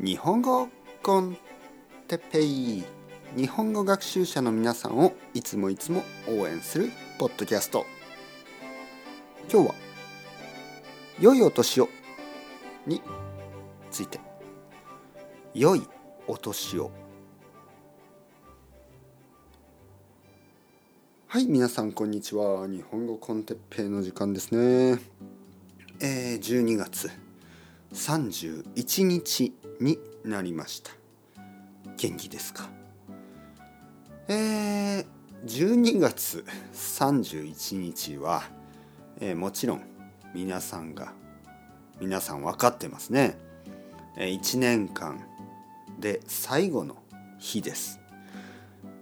日本語コンテペイ。日本語学習者の皆さんをいつもいつも応援するポッドキャスト。今日は「良いお年を」について「良いお年を」はい皆さんこんにちは。日本語コンテッペイの時間ですね。えー、12月。31日になりました。元気ですか？えー、12月31日は、えー、もちろん皆さんが皆さん分かってますね、えー、1年間で最後の日です。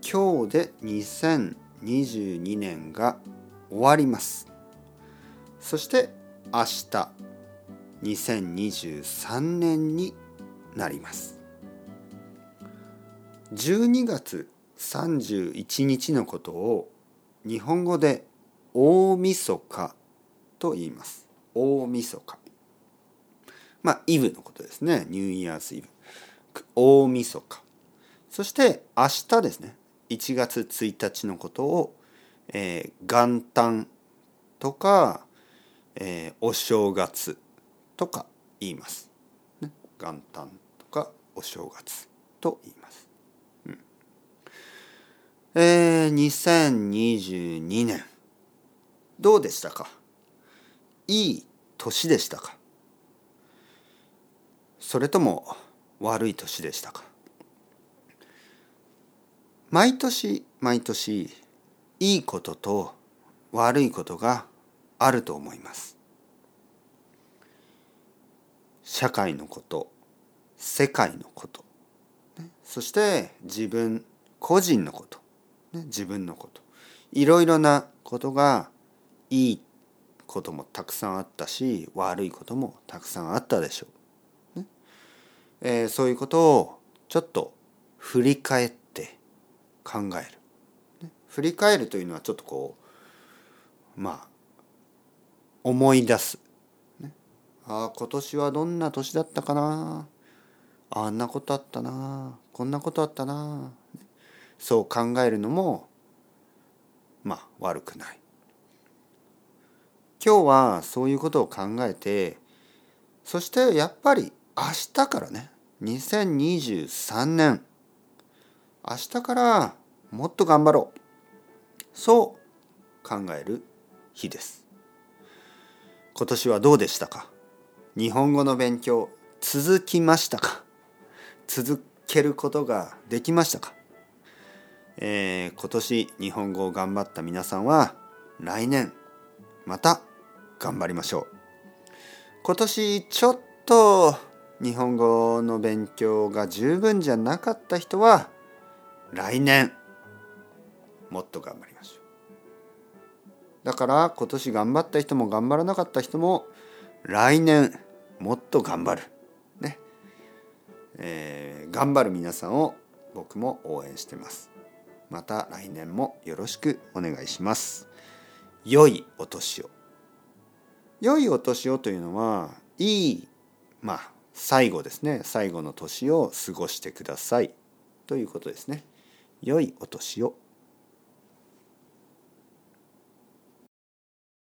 今日で2022年が終わります。そして明日2023年になります。12月31日のことを日本語で大晦日と言います。大晦日。まあイブのことですね。ニューイヤーズイブ大晦日。そして明日ですね。1月1日のことを、えー、元旦とか、えー、お正月。とか言います。ね、元旦とかお正月と言います。うん、えー、2022年どうでしたか？いい年でしたか？それとも悪い年でしたか？毎年毎年いいことと悪いことがあると思います。社会のこと世界のこと、ね、そして自分個人のこと、ね、自分のこと。いろいろなことがいいこともたくさんあったし悪いこともたくさんあったでしょう。ね。えー、そういうことをちょっと振り返って考える。振り返るというのはちょっとこうまあ思い出す。ああ今年はどんな年だったかな。あんなことあったな。こんなことあったな。そう考えるのもまあ悪くない。今日はそういうことを考えてそしてやっぱり明日からね2023年。明日からもっと頑張ろう。そう考える日です。今年はどうでしたか？日本語の勉強続きましたか？続けることができましたか、えー、今年日本語を頑張った皆さんは来年また頑張りましょう。今年ちょっと日本語の勉強が十分じゃなかった人は来年もっと頑張りましょう。だから今年頑張った人も頑張らなかった人も来年もっと頑張る。ね。えー、頑張る皆さんを僕も応援してます。また来年もよろしくお願いします。良いお年を。良いお年をというのは、いい、まあ、最後ですね。最後の年を過ごしてください。ということですね。良いお年を。